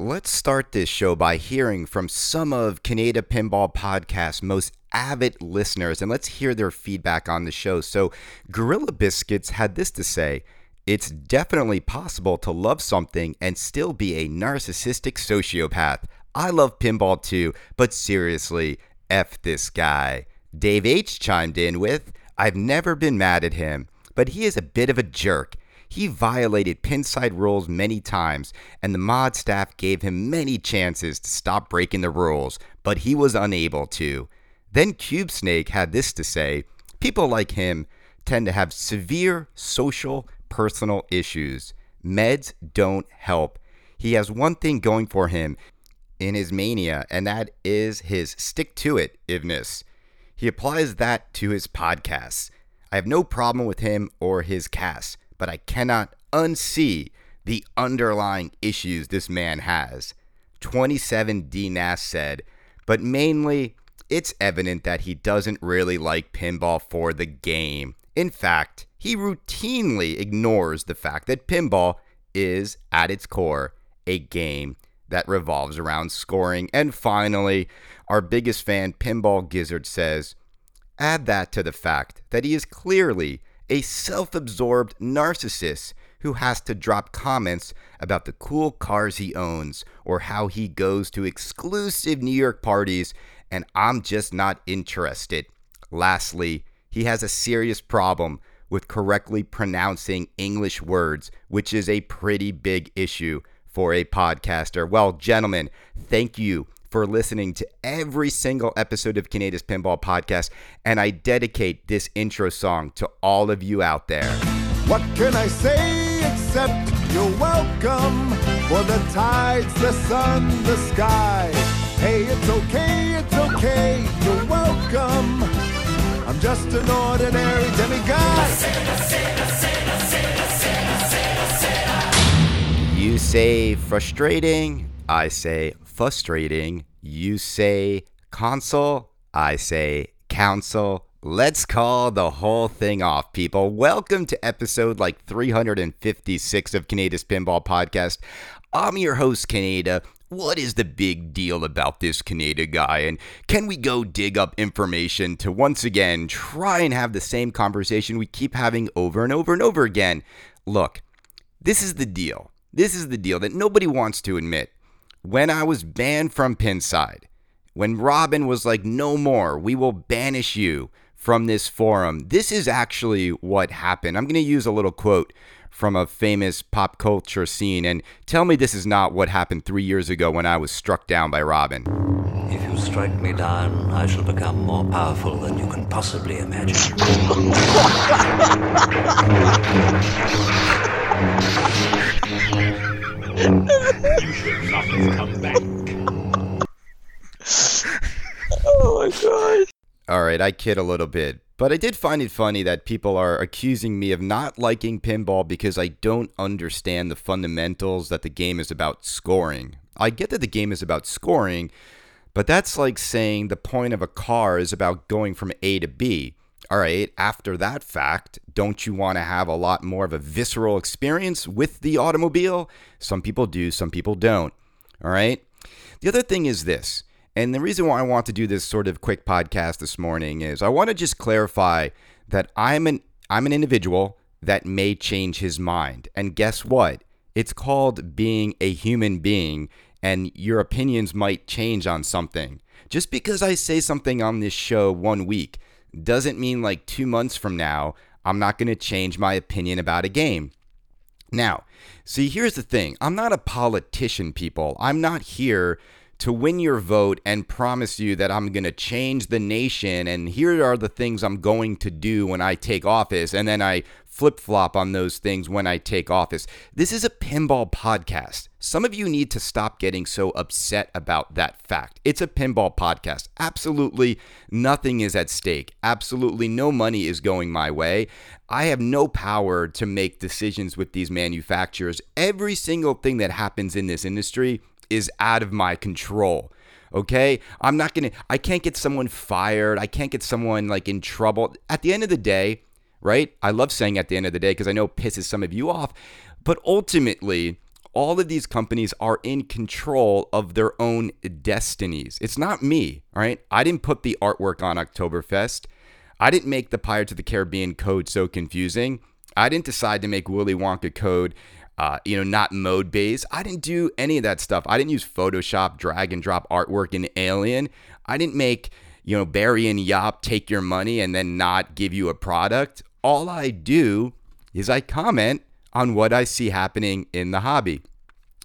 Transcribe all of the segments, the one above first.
Let's start this show by hearing from some of Kaneda Pinball Podcast's most avid listeners and let's hear their feedback on the show. So, Gorilla Biscuits had this to say It's definitely possible to love something and still be a narcissistic sociopath. I love pinball too, but seriously, F this guy. Dave H chimed in with I've never been mad at him, but he is a bit of a jerk. He violated pinside rules many times, and the mod staff gave him many chances to stop breaking the rules, but he was unable to. Then Cube Snake had this to say People like him tend to have severe social, personal issues. Meds don't help. He has one thing going for him in his mania, and that is his stick to it iveness. He applies that to his podcasts. I have no problem with him or his cast but I cannot unsee the underlying issues this man has. 27 DNAS said, but mainly it's evident that he doesn't really like pinball for the game. In fact, he routinely ignores the fact that pinball is, at its core, a game that revolves around scoring. And finally, our biggest fan, Pinball Gizzard, says, add that to the fact that he is clearly a self absorbed narcissist who has to drop comments about the cool cars he owns or how he goes to exclusive New York parties, and I'm just not interested. Lastly, he has a serious problem with correctly pronouncing English words, which is a pretty big issue for a podcaster. Well, gentlemen, thank you for listening to every single episode of Kaneda's Pinball Podcast, and I dedicate this intro song to all of you out there. What can I say except you're welcome for the tides, the sun, the sky? Hey, it's okay, it's okay, you're welcome. I'm just an ordinary demigod. You say frustrating, I say frustrating. You say console, I say council. Let's call the whole thing off, people. Welcome to episode like 356 of Kaneda's Pinball Podcast. I'm your host, Kaneda. What is the big deal about this Canada guy? And can we go dig up information to once again try and have the same conversation we keep having over and over and over again? Look, this is the deal. This is the deal that nobody wants to admit when I was banned from Pinside, when Robin was like, no more, we will banish you from this forum. This is actually what happened. I'm going to use a little quote from a famous pop culture scene and tell me this is not what happened three years ago when I was struck down by Robin. If you strike me down, I shall become more powerful than you can possibly imagine. You should not have come back. Oh my god. All right, I kid a little bit, but I did find it funny that people are accusing me of not liking pinball because I don't understand the fundamentals that the game is about scoring. I get that the game is about scoring, but that's like saying the point of a car is about going from A to B. All right, after that fact, don't you want to have a lot more of a visceral experience with the automobile? Some people do, some people don't. All right. The other thing is this, and the reason why I want to do this sort of quick podcast this morning is I want to just clarify that I'm an I'm an individual that may change his mind. And guess what? It's called being a human being and your opinions might change on something. Just because I say something on this show one week doesn't mean like 2 months from now I'm not going to change my opinion about a game. Now, see, here's the thing I'm not a politician, people. I'm not here to win your vote and promise you that I'm going to change the nation and here are the things I'm going to do when I take office. And then I flip flop on those things when I take office. This is a pinball podcast. Some of you need to stop getting so upset about that fact. It's a pinball podcast. Absolutely nothing is at stake. Absolutely no money is going my way. I have no power to make decisions with these manufacturers. Every single thing that happens in this industry is out of my control. Okay? I'm not going to I can't get someone fired. I can't get someone like in trouble. At the end of the day, right? I love saying at the end of the day because I know pisses some of you off, but ultimately all of these companies are in control of their own destinies. It's not me, all right? I didn't put the artwork on Oktoberfest. I didn't make the Pirates of the Caribbean code so confusing. I didn't decide to make Willy Wonka code, uh, you know, not mode based. I didn't do any of that stuff. I didn't use Photoshop, drag and drop artwork in Alien. I didn't make, you know, Barry and Yop take your money and then not give you a product. All I do is I comment on what I see happening in the hobby.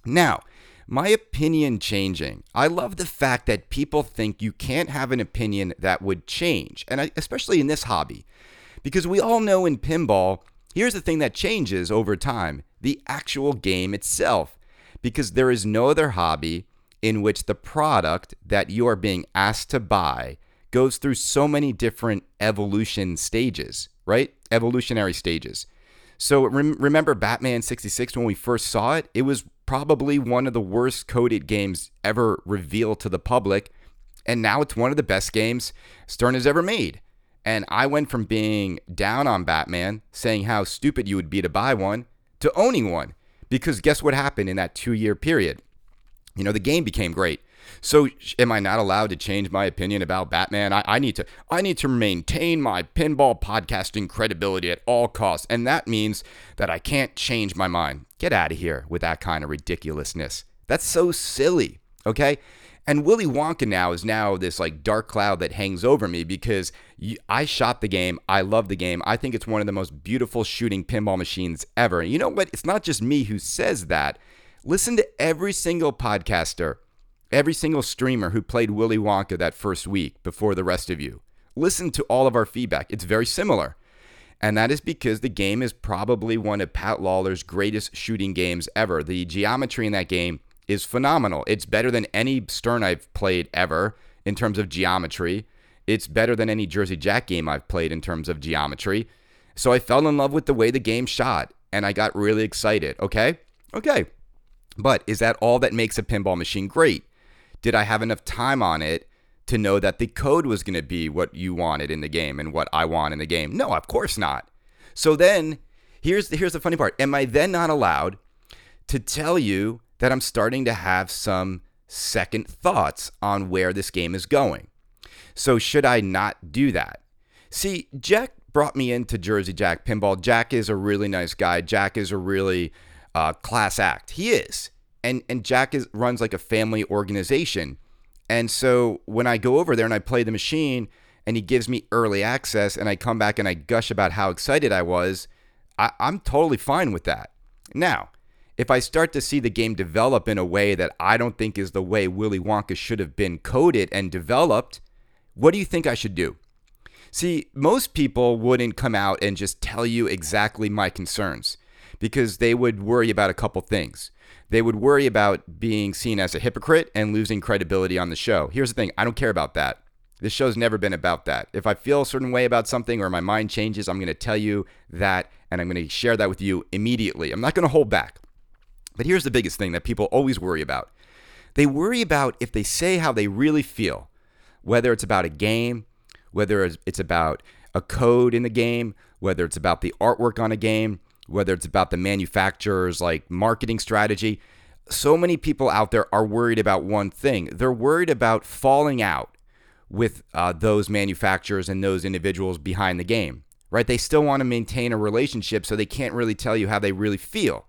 Now, my opinion changing. I love the fact that people think you can't have an opinion that would change, and I, especially in this hobby, because we all know in pinball, here's the thing that changes over time the actual game itself, because there is no other hobby in which the product that you are being asked to buy goes through so many different evolution stages, right? Evolutionary stages. So rem- remember Batman 66 when we first saw it? It was probably one of the worst coded games ever revealed to the public. And now it's one of the best games Stern has ever made. And I went from being down on Batman, saying how stupid you would be to buy one, to owning one. Because guess what happened in that two year period? You know, the game became great. So am I not allowed to change my opinion about Batman? I, I need to I need to maintain my pinball podcasting credibility at all costs. And that means that I can't change my mind. Get out of here with that kind of ridiculousness. That's so silly. Okay? And Willy Wonka now is now this like dark cloud that hangs over me because I shot the game. I love the game. I think it's one of the most beautiful shooting pinball machines ever. And you know what? It's not just me who says that. Listen to every single podcaster Every single streamer who played Willy Wonka that first week before the rest of you. Listen to all of our feedback. It's very similar. And that is because the game is probably one of Pat Lawlor's greatest shooting games ever. The geometry in that game is phenomenal. It's better than any Stern I've played ever in terms of geometry. It's better than any Jersey Jack game I've played in terms of geometry. So I fell in love with the way the game shot and I got really excited. Okay? Okay. But is that all that makes a pinball machine great? did I have enough time on it to know that the code was going to be what you wanted in the game and what I want in the game? No, of course not. So then here's the, here's the funny part. Am I then not allowed to tell you that I'm starting to have some second thoughts on where this game is going? So should I not do that? See, Jack brought me into Jersey Jack Pinball. Jack is a really nice guy. Jack is a really uh, class act. He is and and Jack is runs like a family organization. And so when I go over there and I play the machine and he gives me early access and I come back and I gush about how excited I was, I, I'm totally fine with that. Now, if I start to see the game develop in a way that I don't think is the way Willy Wonka should have been coded and developed, what do you think I should do? See, most people wouldn't come out and just tell you exactly my concerns because they would worry about a couple things they would worry about being seen as a hypocrite and losing credibility on the show. Here's the thing I don't care about that. This show's never been about that. If I feel a certain way about something or my mind changes, I'm going to tell you that and I'm going to share that with you immediately. I'm not going to hold back. But here's the biggest thing that people always worry about they worry about if they say how they really feel, whether it's about a game, whether it's about a code in the game, whether it's about the artwork on a game, whether it's about the manufacturer's like marketing strategy. So many people out there are worried about one thing. They're worried about falling out with uh, those manufacturers and those individuals behind the game, right? They still want to maintain a relationship, so they can't really tell you how they really feel.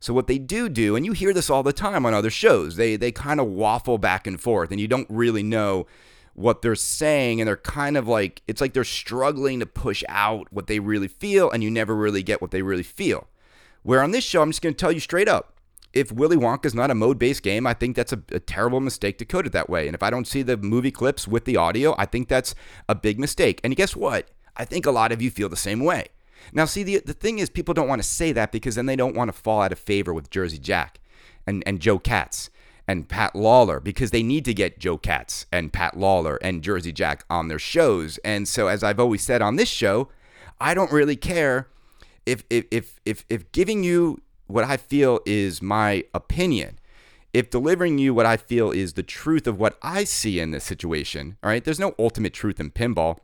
So what they do do, and you hear this all the time on other shows, they they kind of waffle back and forth, and you don't really know what they're saying and they're kind of like it's like they're struggling to push out what they really feel and you never really get what they really feel. Where on this show I'm just going to tell you straight up. If Willy Wonka is not a mode-based game, I think that's a, a, terrible mistake to code it that way. And if I don't see the movie clips with the audio, I think that's a big mistake. And guess what? I think a lot of you feel the same way. Now, see, the, the thing is, people don't want to say that because then they don't want to fall out of favor with Jersey Jack and, and Joe Katz and Pat Lawlor because they need to get Joe Katz and Pat Lawlor and Jersey Jack on their shows. And so, as I've always said on this show, I don't really care if if if if, if giving you what I feel is my opinion, if delivering you what I feel is the truth of what I see in this situation. All right, there's no ultimate truth in pinball.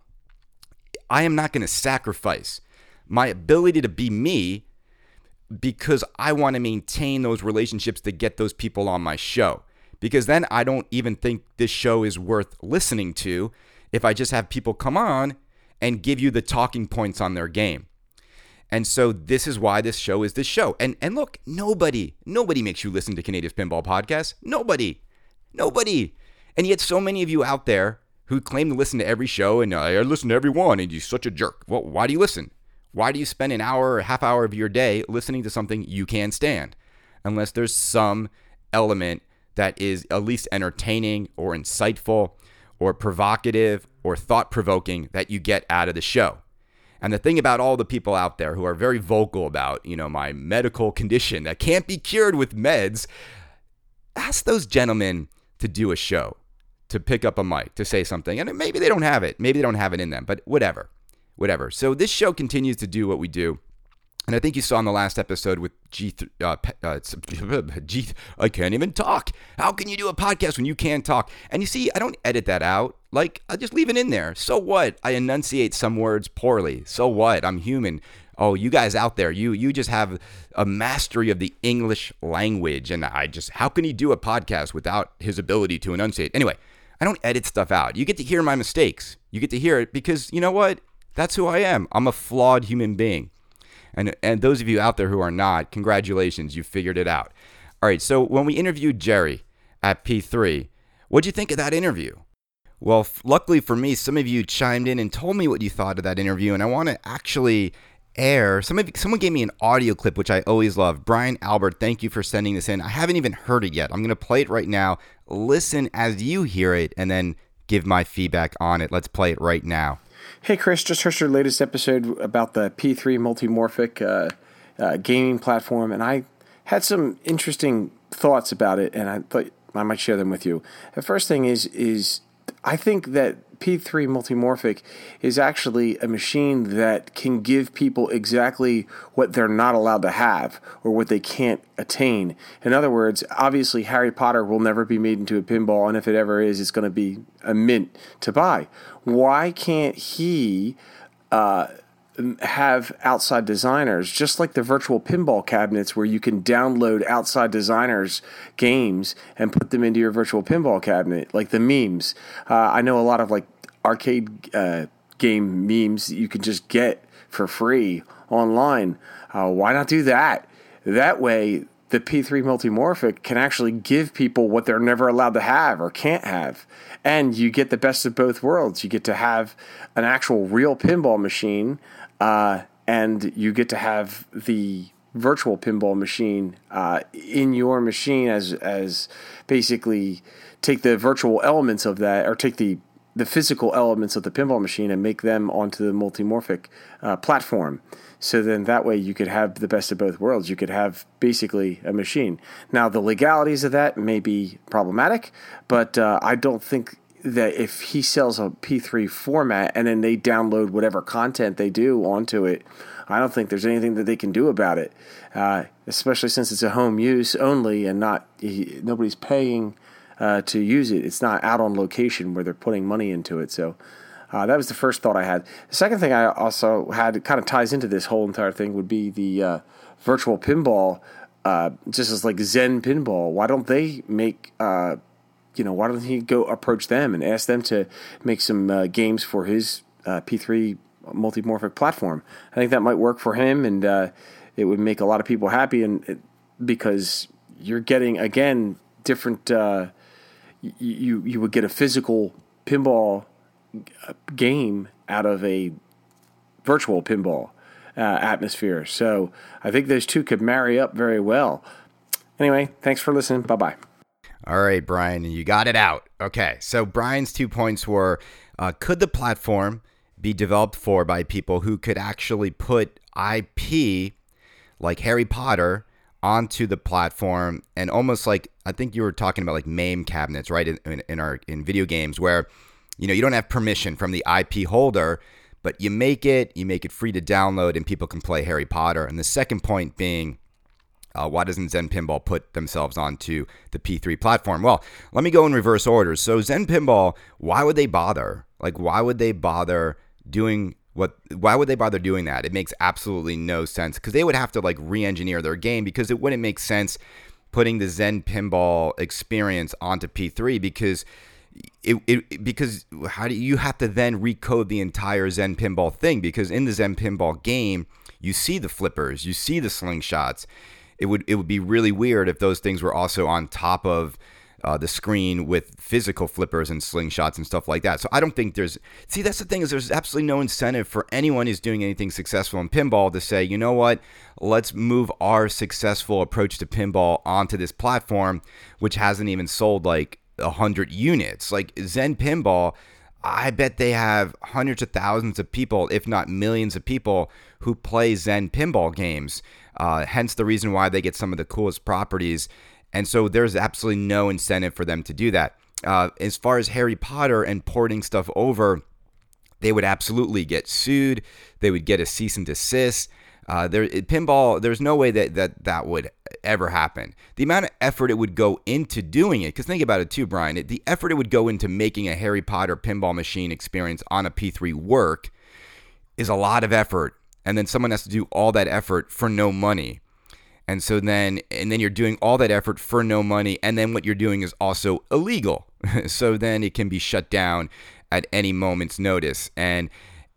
I am not going to sacrifice my ability to be me because I want to maintain those relationships to get those people on my show. Because then I don't even think this show is worth listening to if I just have people come on and give you the talking points on their game. And so this is why this show is this show. And and look, nobody, nobody makes you listen to Canadian Pinball Podcast. Nobody. Nobody. And yet so many of you out there who claim to listen to every show and uh, I listen to every one and you're such a jerk. Well, why do you listen? Why do you spend an hour or a half hour of your day listening to something you can't stand? Unless there's some element that is at least entertaining or insightful or provocative or thought provoking that you get out of the show. And the thing about all the people out there who are very vocal about, you know, my medical condition that can't be cured with meds, ask those gentlemen to do a show, to pick up a mic, to say something. And maybe they don't have it. Maybe they don't have it in them, but whatever. Whatever. So this show continues to do what we do. And I think you saw in the last episode with G, uh, uh, G, I can't even talk. How can you do a podcast when you can't talk? And you see, I don't edit that out. Like, I just leave it in there. So what? I enunciate some words poorly. So what? I'm human. Oh, you guys out there, you you just have a mastery of the English language, and I just how can he do a podcast without his ability to enunciate? Anyway, I don't edit stuff out. You get to hear my mistakes. You get to hear it because you know what? That's who I am. I'm a flawed human being. And, and those of you out there who are not, congratulations, you figured it out. All right, so when we interviewed Jerry at P3, what'd you think of that interview? Well, f- luckily for me, some of you chimed in and told me what you thought of that interview, and I want to actually air. Some of someone gave me an audio clip, which I always love. Brian Albert, thank you for sending this in. I haven't even heard it yet. I'm going to play it right now. Listen as you hear it, and then give my feedback on it. Let's play it right now. Hey, Chris, just heard your latest episode about the P3 multimorphic uh, uh, gaming platform, and I had some interesting thoughts about it, and I thought I might share them with you. The first thing is is I think that P3 multimorphic is actually a machine that can give people exactly what they're not allowed to have or what they can't attain. In other words, obviously Harry Potter will never be made into a pinball, and if it ever is, it's going to be a mint to buy. Why can't he? Uh, have outside designers, just like the virtual pinball cabinets where you can download outside designers' games and put them into your virtual pinball cabinet, like the memes. Uh, I know a lot of like arcade uh, game memes that you can just get for free online. Uh, why not do that? That way, the P3 multimorphic can actually give people what they're never allowed to have or can't have. And you get the best of both worlds. You get to have an actual real pinball machine uh, and you get to have the virtual pinball machine uh, in your machine as as basically take the virtual elements of that or take the the physical elements of the pinball machine and make them onto the multimorphic uh, platform. So then that way you could have the best of both worlds. You could have basically a machine. Now the legalities of that may be problematic, but uh, I don't think that if he sells a P3 format and then they download whatever content they do onto it, I don't think there's anything that they can do about it. Uh, especially since it's a home use only and not nobody's paying uh, to use it. It's not out on location where they're putting money into it. So uh, that was the first thought I had. The second thing I also had kind of ties into this whole entire thing would be the uh, virtual pinball. Uh, just as like Zen Pinball, why don't they make uh, you know, why don't he go approach them and ask them to make some uh, games for his uh, P3 multimorphic platform? I think that might work for him, and uh, it would make a lot of people happy. And it, because you're getting again different, uh, you you would get a physical pinball uh, game out of a virtual pinball uh, atmosphere. So I think those two could marry up very well. Anyway, thanks for listening. Bye bye. All right, Brian, you got it out. Okay, so Brian's two points were uh, could the platform be developed for by people who could actually put IP like Harry Potter onto the platform and almost like I think you were talking about like MAME cabinets, right? In, in, in our in video games where you know you don't have permission from the IP holder, but you make it, you make it free to download, and people can play Harry Potter. And the second point being uh, why doesn't Zen Pinball put themselves onto the P3 platform? Well, let me go in reverse order. So, Zen Pinball, why would they bother? Like, why would they bother doing What? Why would they bother doing that? It makes absolutely no sense because they would have to like re-engineer their game because it wouldn't make sense putting the Zen pinball experience onto P3 because it, it because how do you have to then recode the entire Zen pinball thing because in the Zen pinball game you see the flippers, you see the slingshots. It would it would be really weird if those things were also on top of uh, the screen with physical flippers and slingshots and stuff like that. So I don't think there's see that's the thing is there's absolutely no incentive for anyone who's doing anything successful in pinball to say you know what let's move our successful approach to pinball onto this platform which hasn't even sold like a hundred units like Zen Pinball. I bet they have hundreds of thousands of people, if not millions of people, who play Zen pinball games. Uh, hence the reason why they get some of the coolest properties and so there's absolutely no incentive for them to do that. Uh, as far as Harry Potter and porting stuff over, they would absolutely get sued. They would get a cease and desist. Uh, there, pinball. There's no way that, that that would ever happen. The amount of effort it would go into doing it, because think about it too, Brian. It, the effort it would go into making a Harry Potter pinball machine experience on a P3 work is a lot of effort, and then someone has to do all that effort for no money. And so then and then you're doing all that effort for no money and then what you're doing is also illegal. so then it can be shut down at any moment's notice. And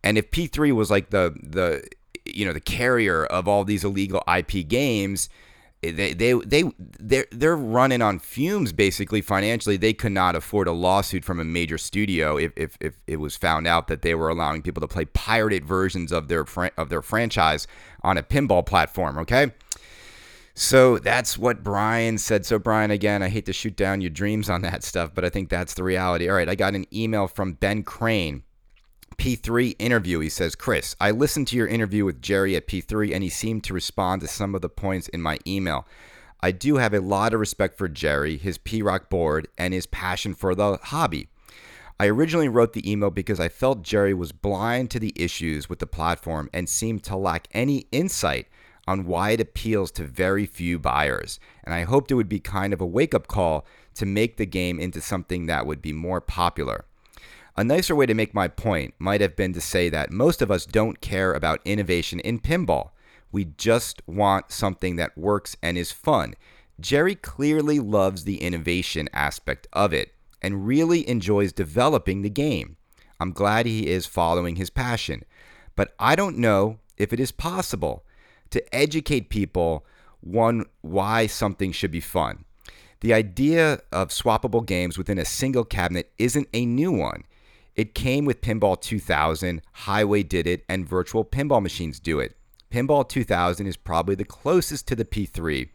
and if P3 was like the the you know the carrier of all these illegal IP games, they they they they're they're running on fumes basically financially. They could not afford a lawsuit from a major studio if, if, if it was found out that they were allowing people to play pirated versions of their of their franchise on a pinball platform. Okay. So that's what Brian said. So, Brian, again, I hate to shoot down your dreams on that stuff, but I think that's the reality. All right, I got an email from Ben Crane. P3 interview. He says, Chris, I listened to your interview with Jerry at P3 and he seemed to respond to some of the points in my email. I do have a lot of respect for Jerry, his P-ROC board, and his passion for the hobby. I originally wrote the email because I felt Jerry was blind to the issues with the platform and seemed to lack any insight on why it appeals to very few buyers. And I hoped it would be kind of a wake up call to make the game into something that would be more popular. A nicer way to make my point might have been to say that most of us don't care about innovation in pinball. We just want something that works and is fun. Jerry clearly loves the innovation aspect of it and really enjoys developing the game. I'm glad he is following his passion, but I don't know if it is possible to educate people one why something should be fun. The idea of swappable games within a single cabinet isn't a new one. It came with Pinball 2000, Highway did it, and virtual pinball machines do it. Pinball 2000 is probably the closest to the P3,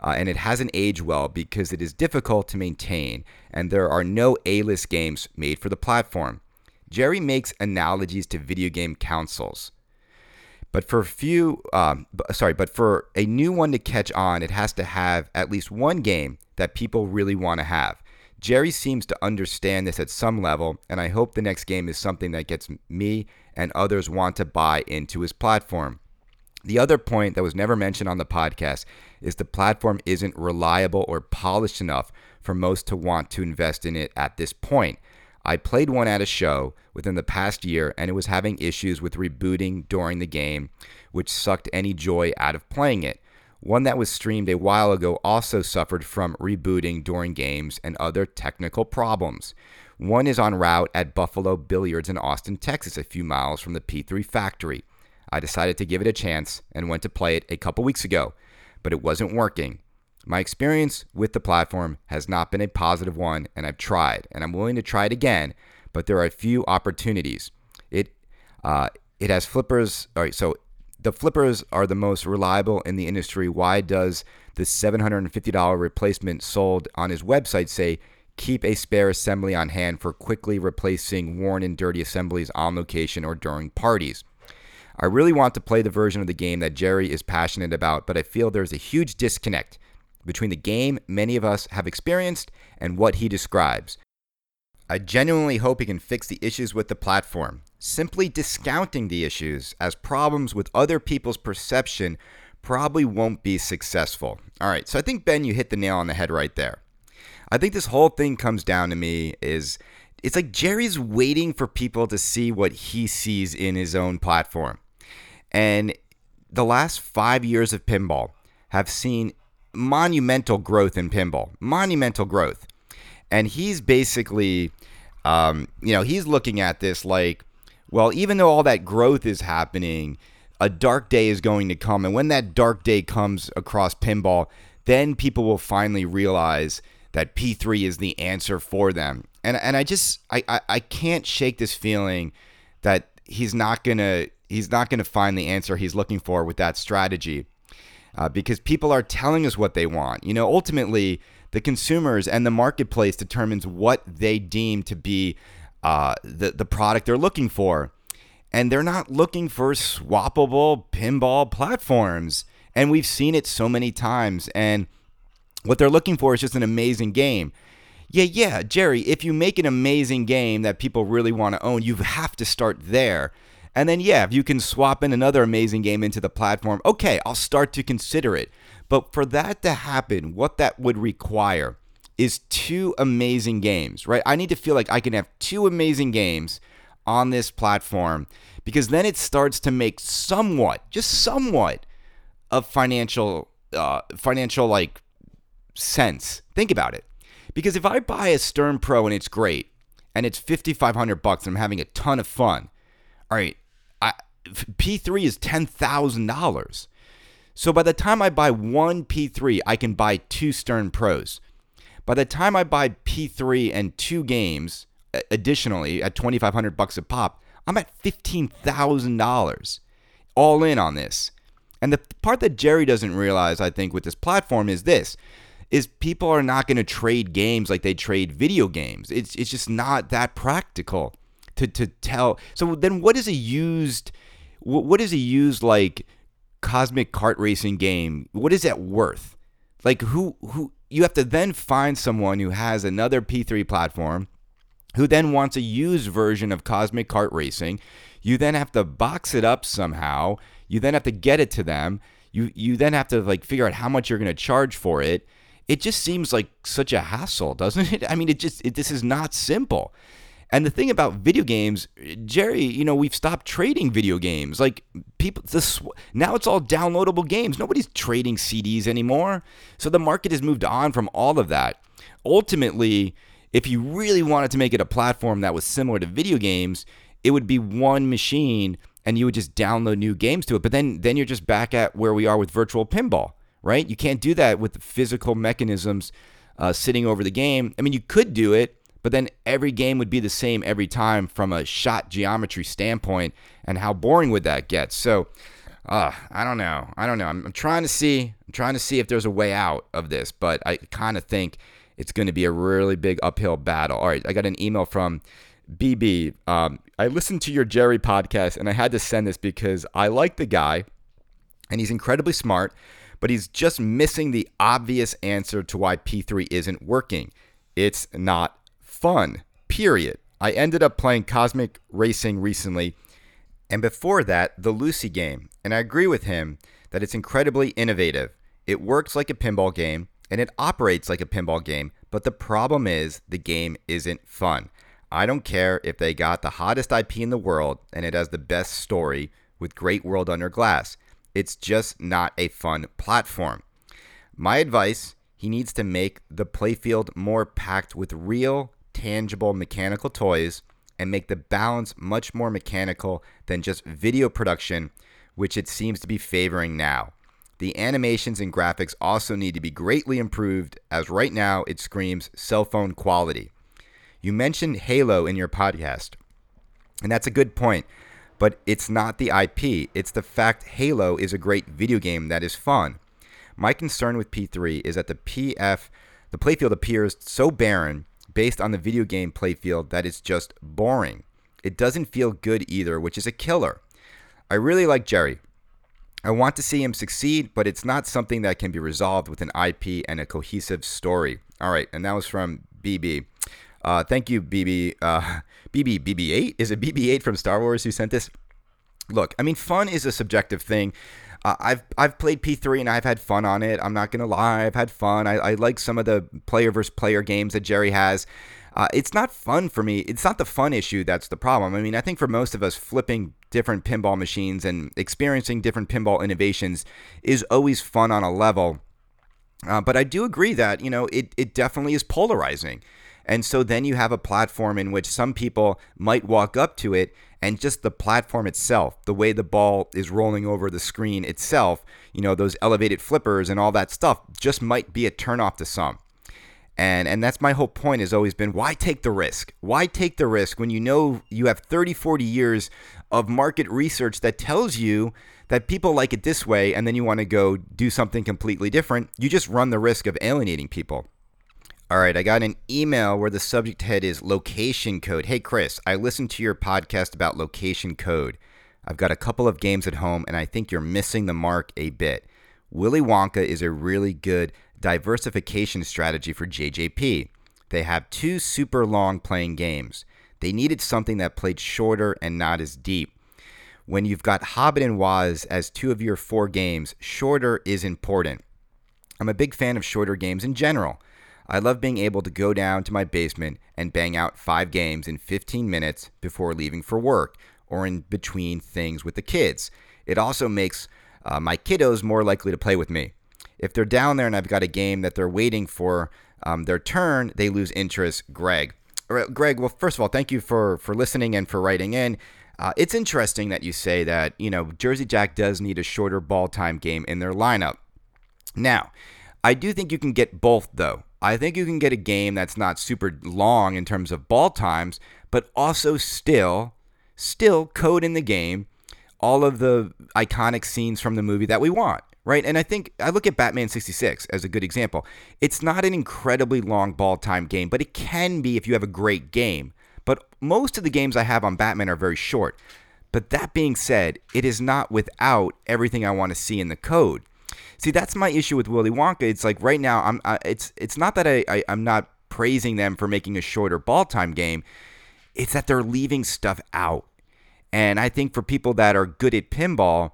uh, and it hasn't aged well because it is difficult to maintain, and there are no A list games made for the platform. Jerry makes analogies to video game consoles. But for a few, um, sorry, but for a new one to catch on, it has to have at least one game that people really want to have. Jerry seems to understand this at some level, and I hope the next game is something that gets me and others want to buy into his platform. The other point that was never mentioned on the podcast is the platform isn't reliable or polished enough for most to want to invest in it at this point. I played one at a show within the past year and it was having issues with rebooting during the game, which sucked any joy out of playing it. One that was streamed a while ago also suffered from rebooting during games and other technical problems. One is en route at Buffalo Billiards in Austin, Texas, a few miles from the P3 factory. I decided to give it a chance and went to play it a couple weeks ago, but it wasn't working. My experience with the platform has not been a positive one, and I've tried, and I'm willing to try it again, but there are a few opportunities. It uh, it has flippers. All right, so the flippers are the most reliable in the industry. Why does the $750 replacement sold on his website say keep a spare assembly on hand for quickly replacing worn and dirty assemblies on location or during parties? I really want to play the version of the game that Jerry is passionate about, but I feel there's a huge disconnect between the game many of us have experienced and what he describes. I genuinely hope he can fix the issues with the platform. Simply discounting the issues as problems with other people's perception probably won't be successful. All right, so I think Ben, you hit the nail on the head right there. I think this whole thing comes down to me is it's like Jerry's waiting for people to see what he sees in his own platform. And the last five years of pinball have seen monumental growth in pinball, monumental growth. And he's basically, um, you know, he's looking at this like, well, even though all that growth is happening, a dark day is going to come. And when that dark day comes across pinball, then people will finally realize that P3 is the answer for them. And and I just I, I, I can't shake this feeling that he's not gonna he's not gonna find the answer he's looking for with that strategy. Uh, because people are telling us what they want. You know, ultimately, the consumers and the marketplace determines what they deem to be uh, the the product they're looking for, and they're not looking for swappable pinball platforms. And we've seen it so many times. And what they're looking for is just an amazing game. Yeah, yeah, Jerry, if you make an amazing game that people really want to own, you have to start there. And then, yeah, if you can swap in another amazing game into the platform, okay, I'll start to consider it. But for that to happen, what that would require is two amazing games, right? I need to feel like I can have two amazing games on this platform because then it starts to make somewhat, just somewhat, of financial, uh, financial like sense. Think about it. Because if I buy a Stern Pro and it's great and it's 5500 bucks and I'm having a ton of fun, all right, I, P3 is $10,000. So by the time I buy one P3, I can buy two Stern Pros. By the time I buy P3 and two games additionally at 2500 bucks a pop, I'm at $15,000 all in on this. And the part that Jerry doesn't realize, I think, with this platform is this is people are not going to trade games like they trade video games. It's it's just not that practical to to tell. So then, what is a used? What is a used like cosmic kart racing game? What is that worth? Like who who you have to then find someone who has another P3 platform who then wants a used version of Cosmic Kart Racing. You then have to box it up somehow. You then have to get it to them. You you then have to like figure out how much you're going to charge for it it just seems like such a hassle, doesn't it? I mean, it just it, this is not simple. And the thing about video games, Jerry, you know, we've stopped trading video games. Like people, this now it's all downloadable games. Nobody's trading CDs anymore. So the market has moved on from all of that. Ultimately, if you really wanted to make it a platform that was similar to video games, it would be one machine and you would just download new games to it. But then then you're just back at where we are with virtual pinball right? You can't do that with physical mechanisms uh, sitting over the game. I mean, you could do it, but then every game would be the same every time from a shot geometry standpoint, and how boring would that get? So, uh, I don't know. I don't know. I'm, I'm trying to see. I'm trying to see if there's a way out of this, but I kind of think it's going to be a really big uphill battle. All right, I got an email from BB. Um, I listened to your Jerry podcast, and I had to send this because I like the guy, and he's incredibly smart but he's just missing the obvious answer to why P3 isn't working. It's not fun, period. I ended up playing Cosmic Racing recently, and before that, the Lucy game, and I agree with him that it's incredibly innovative. It works like a pinball game, and it operates like a pinball game, but the problem is the game isn't fun. I don't care if they got the hottest IP in the world and it has the best story with Great World Under Glass. It's just not a fun platform. My advice he needs to make the playfield more packed with real, tangible mechanical toys and make the balance much more mechanical than just video production, which it seems to be favoring now. The animations and graphics also need to be greatly improved, as right now it screams cell phone quality. You mentioned Halo in your podcast, and that's a good point but it's not the IP. It's the fact Halo is a great video game that is fun. My concern with P3 is that the PF, the playfield appears so barren based on the video game playfield that it's just boring. It doesn't feel good either, which is a killer. I really like Jerry. I want to see him succeed, but it's not something that can be resolved with an IP and a cohesive story. All right, and that was from BB. Uh, thank you, BB. Uh, BB BB8 is it BB8 from Star Wars who sent this? Look, I mean, fun is a subjective thing. I've I've played P3 and I've had fun on it. I'm not gonna lie, I've had fun. I, I like some of the player versus player games that Jerry has. Uh, it's not fun for me. It's not the fun issue that's the problem. I mean, I think for most of us, flipping different pinball machines and experiencing different pinball innovations is always fun on a level. Uh, but I do agree that, you know, it, it definitely is polarizing. And so then you have a platform in which some people might walk up to it and just the platform itself, the way the ball is rolling over the screen itself, you know, those elevated flippers and all that stuff just might be a turnoff to some. And and that's my whole point has always been why take the risk? Why take the risk when you know you have 30 40 years of market research that tells you that people like it this way and then you want to go do something completely different, you just run the risk of alienating people. All right, I got an email where the subject head is location code. Hey, Chris, I listened to your podcast about location code. I've got a couple of games at home, and I think you're missing the mark a bit. Willy Wonka is a really good diversification strategy for JJP. They have two super long playing games. They needed something that played shorter and not as deep. When you've got Hobbit and Woz as two of your four games, shorter is important. I'm a big fan of shorter games in general. I love being able to go down to my basement and bang out five games in 15 minutes before leaving for work or in between things with the kids. It also makes uh, my kiddos more likely to play with me. If they're down there and I've got a game that they're waiting for um, their turn, they lose interest. Greg. Greg, well, first of all, thank you for, for listening and for writing in. Uh, it's interesting that you say that, you know, Jersey Jack does need a shorter ball time game in their lineup. Now, I do think you can get both, though. I think you can get a game that's not super long in terms of ball times, but also still, still code in the game all of the iconic scenes from the movie that we want, right? And I think I look at Batman 66 as a good example. It's not an incredibly long ball time game, but it can be if you have a great game. But most of the games I have on Batman are very short. But that being said, it is not without everything I want to see in the code. See, that's my issue with Willy Wonka. It's like right now, I'm. I, it's it's not that I, I I'm not praising them for making a shorter ball time game. It's that they're leaving stuff out. And I think for people that are good at pinball,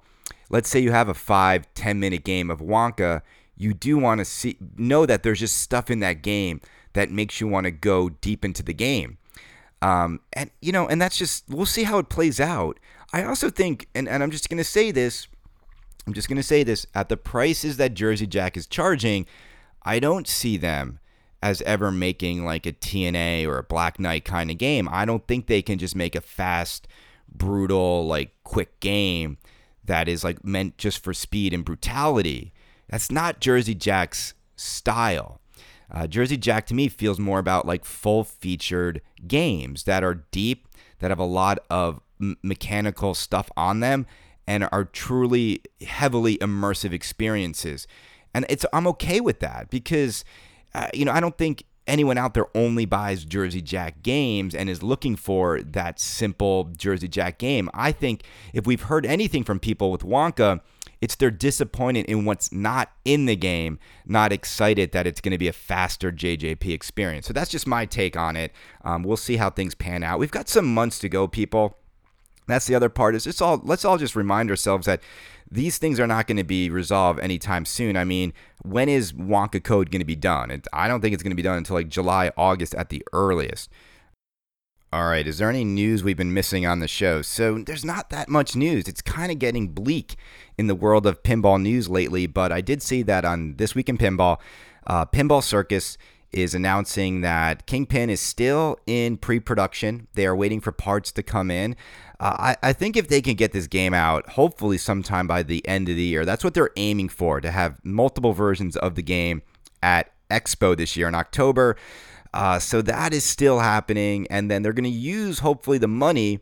let's say you have a five ten minute game of Wonka, you do want to see know that there's just stuff in that game that makes you want to go deep into the game. Um, and you know, and that's just we'll see how it plays out. I also think, and, and I'm just gonna say this, I'm just going to say this at the prices that Jersey Jack is charging, I don't see them as ever making like a TNA or a Black Knight kind of game. I don't think they can just make a fast, brutal, like quick game that is like meant just for speed and brutality. That's not Jersey Jack's style. Uh, Jersey Jack to me feels more about like full featured games that are deep, that have a lot of m- mechanical stuff on them, and are truly heavily immersive experiences. And it's I'm okay with that because uh, you know I don't think anyone out there only buys Jersey Jack games and is looking for that simple Jersey Jack game. I think if we've heard anything from people with Wonka, it's they're disappointed in what's not in the game, not excited that it's going to be a faster JJP experience. So that's just my take on it. Um, we'll see how things pan out. We've got some months to go, people. That's the other part is it's all let's all just remind ourselves that these things are not going to be resolved anytime soon. I mean, when is Wonka code going to be done? I don't think it's going to be done until like July, August at the earliest. All right, is there any news we've been missing on the show? So there's not that much news. It's kind of getting bleak in the world of pinball news lately, but I did see that on This Week in Pinball, uh, Pinball Circus is announcing that Kingpin is still in pre production. They are waiting for parts to come in. Uh, I, I think if they can get this game out, hopefully sometime by the end of the year, that's what they're aiming for to have multiple versions of the game at Expo this year in October. Uh, so that is still happening. And then they're going to use, hopefully, the money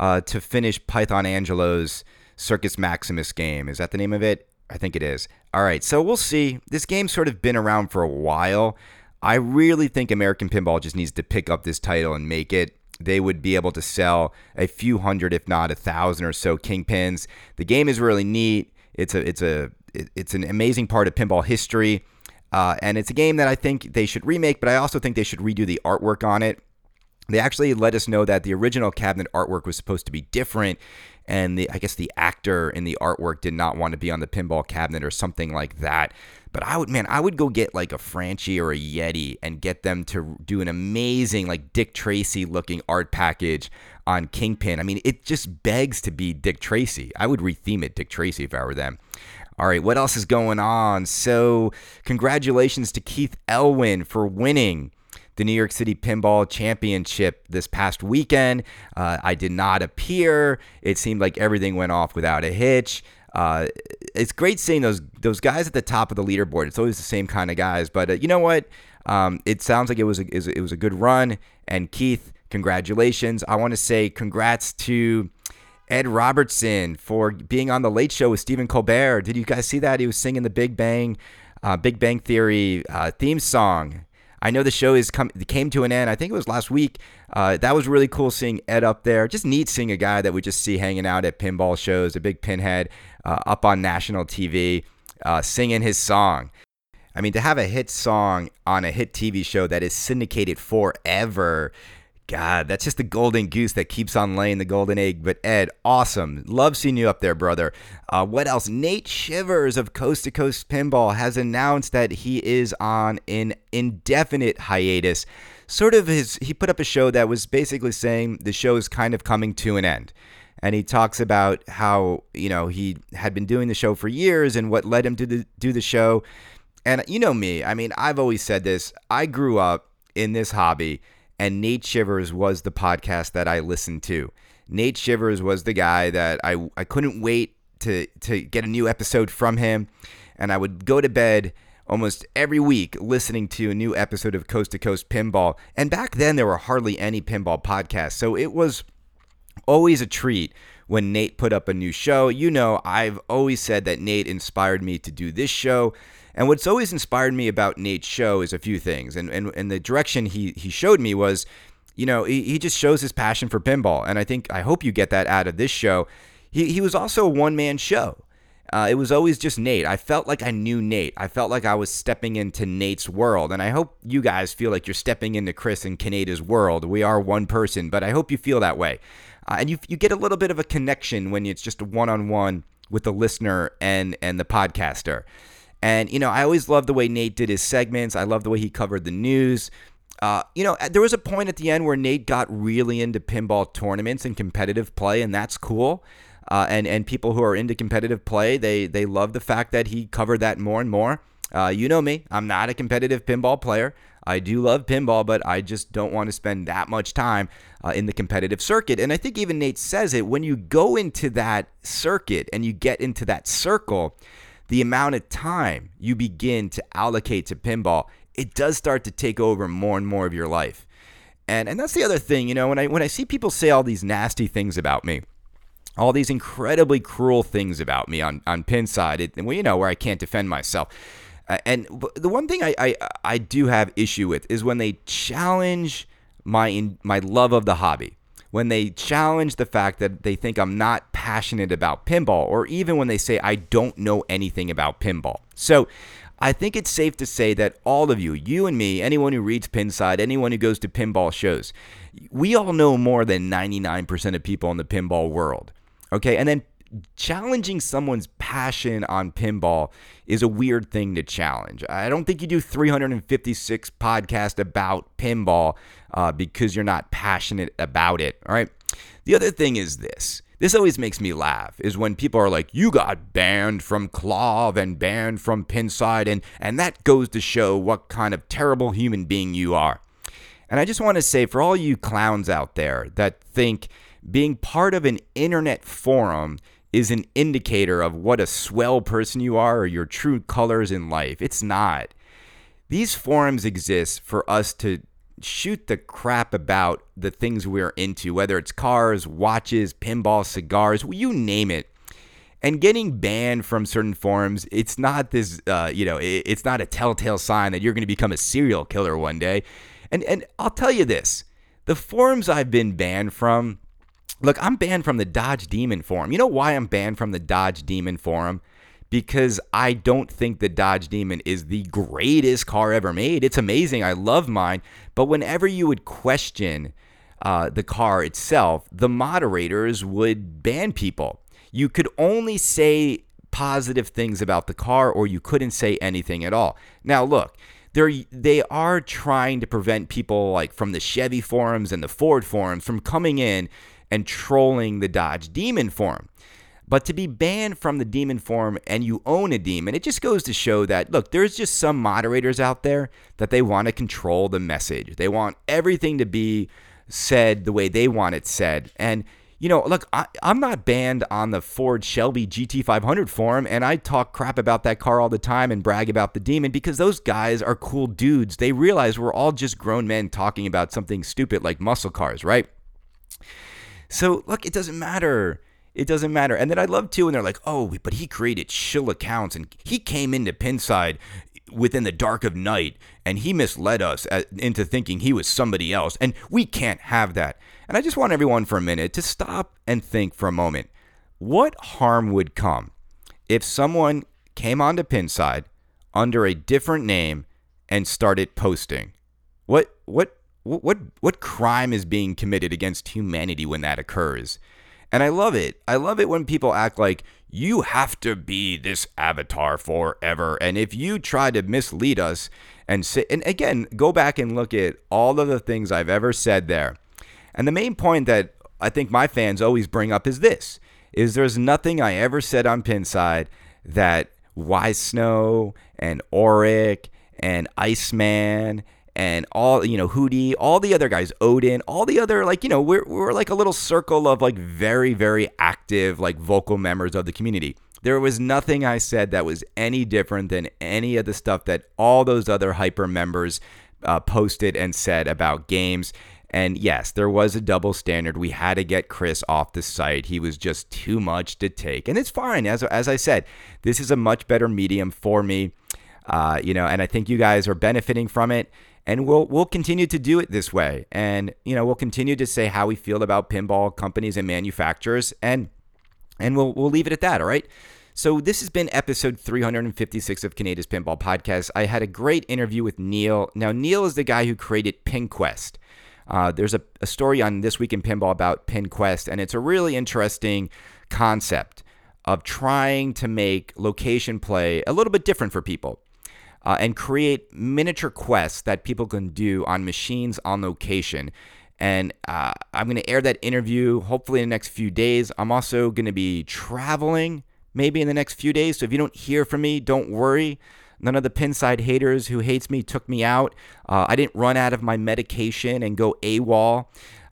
uh, to finish Python Anghelo's Circus Maximus game. Is that the name of it? I think it is. All right, so we'll see. This game's sort of been around for a while. I really think American Pinball just needs to pick up this title and make it they would be able to sell a few hundred, if not a thousand or so kingpins. The game is really neat. It's a it's a it's an amazing part of pinball history, uh, and it's a game that I think they should remake. But I also think they should redo the artwork on it. They actually let us know that the original cabinet artwork was supposed to be different, and the I guess the actor in the artwork did not want to be on the pinball cabinet or something like that. But I would, man, I would go get like a Franchi or a Yeti and get them to do an amazing, like Dick Tracy looking art package on Kingpin. I mean, it just begs to be Dick Tracy. I would retheme it Dick Tracy if I were them. All right, what else is going on? So, congratulations to Keith Elwin for winning the New York City Pinball Championship this past weekend. Uh, I did not appear. It seemed like everything went off without a hitch. Uh, it's great seeing those those guys at the top of the leaderboard. It's always the same kind of guys, but uh, you know what? Um, it sounds like it was a, it was a good run. And Keith, congratulations! I want to say congrats to Ed Robertson for being on the Late Show with Stephen Colbert. Did you guys see that? He was singing the Big Bang, uh, Big Bang Theory uh, theme song. I know the show is come came to an end. I think it was last week. Uh, that was really cool seeing Ed up there. Just neat seeing a guy that we just see hanging out at pinball shows, a big pinhead uh, up on national TV, uh, singing his song. I mean, to have a hit song on a hit TV show that is syndicated forever God, that's just the golden goose that keeps on laying the golden egg. But Ed, awesome. Love seeing you up there, brother. Uh, what else? Nate Shivers of Coast to Coast Pinball has announced that he is on an indefinite hiatus. Sort of his, he put up a show that was basically saying the show is kind of coming to an end. And he talks about how, you know, he had been doing the show for years and what led him to the, do the show. And you know me, I mean, I've always said this. I grew up in this hobby and Nate Shivers was the podcast that I listened to. Nate Shivers was the guy that I, I couldn't wait to, to get a new episode from him. And I would go to bed almost every week listening to a new episode of Coast to Coast Pinball. And back then, there were hardly any pinball podcasts. So it was always a treat when Nate put up a new show. You know, I've always said that Nate inspired me to do this show. And what's always inspired me about Nate's show is a few things. And and, and the direction he he showed me was, you know, he, he just shows his passion for pinball. And I think I hope you get that out of this show. He he was also a one man show. Uh, it was always just Nate. I felt like I knew Nate. I felt like I was stepping into Nate's world. And I hope you guys feel like you're stepping into Chris and Kaneda's world. We are one person, but I hope you feel that way. Uh, and you, you get a little bit of a connection when it's just one on one with the listener and, and the podcaster. And, you know, I always loved the way Nate did his segments. I love the way he covered the news. Uh, you know, there was a point at the end where Nate got really into pinball tournaments and competitive play, and that's cool. Uh, and and people who are into competitive play, they they love the fact that he covered that more and more. Uh, you know me, I'm not a competitive pinball player. I do love pinball, but I just don't want to spend that much time uh, in the competitive circuit. And I think even Nate says it when you go into that circuit and you get into that circle the amount of time you begin to allocate to pinball, it does start to take over more and more of your life. And and that's the other thing, you know, when I when I see people say all these nasty things about me, all these incredibly cruel things about me on on Pinside, it, well, you know, where I can't defend myself. Uh, and the one thing I, I I do have issue with is when they challenge my in, my love of the hobby when they challenge the fact that they think I'm not passionate about pinball, or even when they say I don't know anything about pinball. So I think it's safe to say that all of you, you and me, anyone who reads Pinside, anyone who goes to pinball shows, we all know more than 99% of people in the pinball world. Okay, and then challenging someone's passion on pinball is a weird thing to challenge. I don't think you do 356 podcasts about pinball uh, because you're not passionate about it. All right. The other thing is this. This always makes me laugh is when people are like, you got banned from KLOV and banned from Pinside, and, and that goes to show what kind of terrible human being you are. And I just want to say for all you clowns out there that think being part of an internet forum is an indicator of what a swell person you are or your true colors in life. It's not. These forums exist for us to shoot the crap about the things we're into, whether it's cars, watches, pinball, cigars, you name it. And getting banned from certain forums, it's not this, uh, you know, it's not a telltale sign that you're going to become a serial killer one day. And and I'll tell you this: the forums I've been banned from. Look, I'm banned from the Dodge Demon forum. You know why I'm banned from the Dodge Demon forum? Because I don't think the Dodge Demon is the greatest car ever made. It's amazing. I love mine. But whenever you would question uh, the car itself, the moderators would ban people. You could only say positive things about the car, or you couldn't say anything at all. Now, look, they're they are trying to prevent people like from the Chevy forums and the Ford forums from coming in and trolling the Dodge Demon forum. But to be banned from the Demon form and you own a Demon, it just goes to show that look, there's just some moderators out there that they want to control the message. They want everything to be said the way they want it said. And you know, look, I, am not banned on the Ford Shelby GT500 forum, and I talk crap about that car all the time and brag about the Demon because those guys are cool dudes. They realize we're all just grown men talking about something stupid like muscle cars, right? So, look, it doesn't matter. It doesn't matter. And then I love too, and they're like, oh, but he created shill accounts and he came into Pinside within the dark of night and he misled us into thinking he was somebody else. And we can't have that. And I just want everyone for a minute to stop and think for a moment. What harm would come if someone came onto Pinside under a different name and started posting? What what what what crime is being committed against humanity when that occurs? And I love it. I love it when people act like you have to be this avatar forever. And if you try to mislead us and say, and again, go back and look at all of the things I've ever said there. And the main point that I think my fans always bring up is this is there's nothing I ever said on Pinside that Wise Snow and Auric and Iceman and all you know Hootie, all the other guys, Odin, all the other like you know we're we're like a little circle of like very very active like vocal members of the community. There was nothing I said that was any different than any of the stuff that all those other hyper members uh, posted and said about games. And yes, there was a double standard. We had to get Chris off the site. He was just too much to take. And it's fine. As, as I said, this is a much better medium for me. Uh, you know, and I think you guys are benefiting from it and we'll we'll continue to do it this way and you know we'll continue to say how we feel about pinball companies and manufacturers and and we'll we'll leave it at that all right so this has been episode 356 of Kaneda's Pinball Podcast. I had a great interview with Neil. Now Neil is the guy who created PinQuest. Uh, there's a, a story on This Week in Pinball about PinQuest, and it's a really interesting concept of trying to make location play a little bit different for people uh, and create miniature quests that people can do on machines on location. And uh, I'm going to air that interview hopefully in the next few days. I'm also going to be traveling maybe in the next few days. So if you don't hear from me, don't worry. None of the pinside haters who hates me took me out. Uh, I didn't run out of my medication and go AWOL.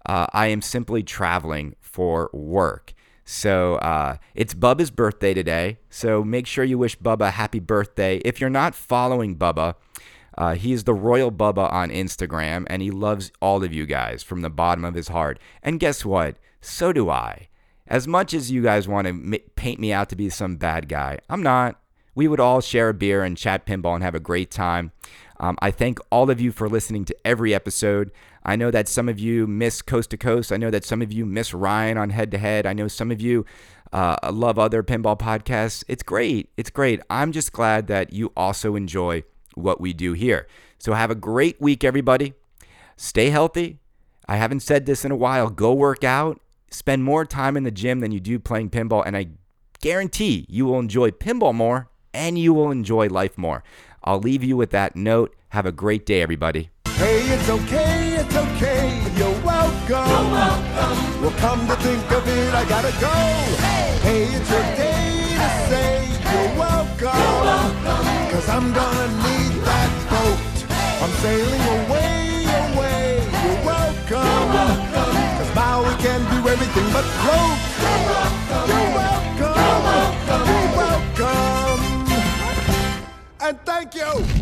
Uh, I am simply traveling for work. So uh, it's Bubba's birthday today. So make sure you wish Bubba a happy birthday. If you're not following Bubba, uh, he is the Royal Bubba on Instagram, and he loves all of you guys from the bottom of his heart. And guess what? So do I. As much as you guys want to m- paint me out to be some bad guy, I'm not. We would all share a beer and chat pinball and have a great time. Um, I thank all of you for listening to every episode. I know that some of you miss Coast to Coast. I know that some of you miss Ryan on Head to Head. I know some of you uh, love other pinball podcasts. It's great. It's great. I'm just glad that you also enjoy what we do here. So have a great week, everybody. Stay healthy. I haven't said this in a while. Go work out. Spend more time in the gym than you do playing pinball, and I guarantee you will enjoy pinball more and you will enjoy life more. I'll leave you with that note. Have a great day, everybody. Hey, it's okay, it's okay, you're welcome. You're welcome. Well, come to think of it, I gotta go. Hey, hey it's your day to say you're welcome. You're welcome. Cause I'm gonna need that boat. I'm sailing away, away, you're welcome. You're welcome. Cause now we can do everything but float. and thank you!